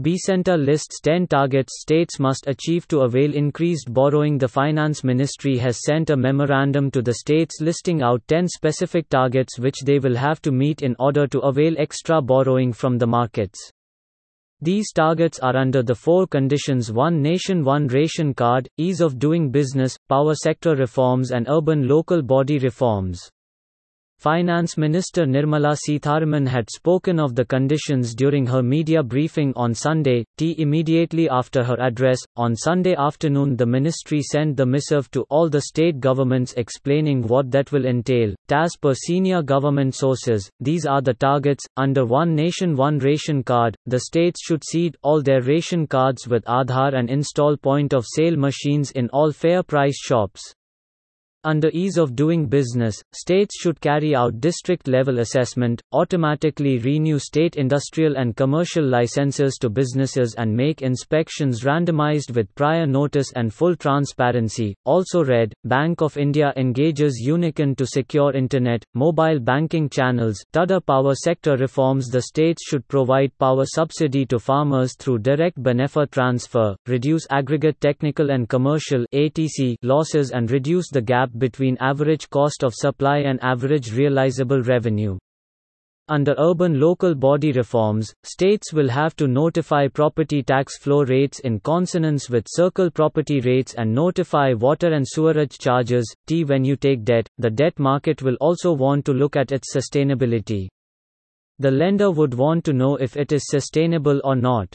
Becenta lists 10 targets states must achieve to avail increased borrowing. The Finance Ministry has sent a memorandum to the states listing out 10 specific targets which they will have to meet in order to avail extra borrowing from the markets. These targets are under the four conditions One Nation One Ration Card, ease of doing business, power sector reforms, and urban local body reforms. Finance Minister Nirmala Sitharaman had spoken of the conditions during her media briefing on Sunday. T immediately after her address, on Sunday afternoon, the ministry sent the missive to all the state governments explaining what that will entail. As per senior government sources, these are the targets. Under One Nation One Ration Card, the states should seed all their ration cards with Aadhaar and install point of sale machines in all fair price shops. Under ease of doing business, states should carry out district level assessment, automatically renew state industrial and commercial licenses to businesses, and make inspections randomized with prior notice and full transparency. Also read Bank of India engages Unicon to secure internet, mobile banking channels. Tada power sector reforms The states should provide power subsidy to farmers through direct benefit transfer, reduce aggregate technical and commercial ATC losses, and reduce the gap between average cost of supply and average realizable revenue. Under urban local body reforms, states will have to notify property tax flow rates in consonance with circle property rates and notify water and sewerage charges. T when you take debt, the debt market will also want to look at its sustainability. The lender would want to know if it is sustainable or not.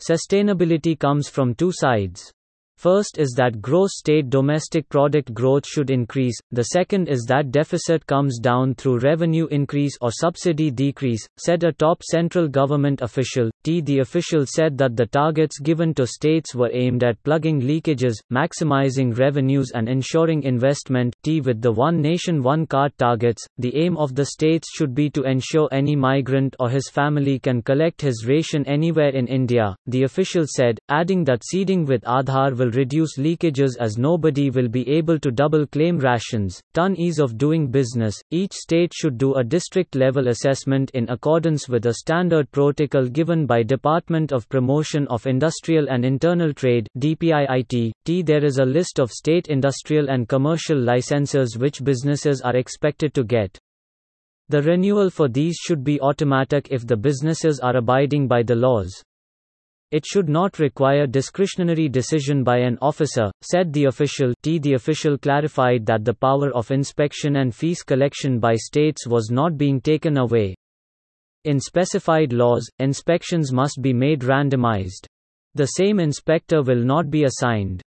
Sustainability comes from two sides. First is that gross state domestic product growth should increase, the second is that deficit comes down through revenue increase or subsidy decrease, said a top central government official. T. The official said that the targets given to states were aimed at plugging leakages, maximizing revenues, and ensuring investment. T. With the One Nation One Card targets, the aim of the states should be to ensure any migrant or his family can collect his ration anywhere in India, the official said, adding that seeding with Aadhaar will reduce leakages as nobody will be able to double claim rations. Ton ease of doing business. Each state should do a district level assessment in accordance with a standard protocol given by Department of Promotion of Industrial and Internal Trade DPIIT. T there is a list of state industrial and commercial licenses which businesses are expected to get. The renewal for these should be automatic if the businesses are abiding by the laws. It should not require discretionary decision by an officer, said the official. T. The official clarified that the power of inspection and fees collection by states was not being taken away. In specified laws, inspections must be made randomized. The same inspector will not be assigned.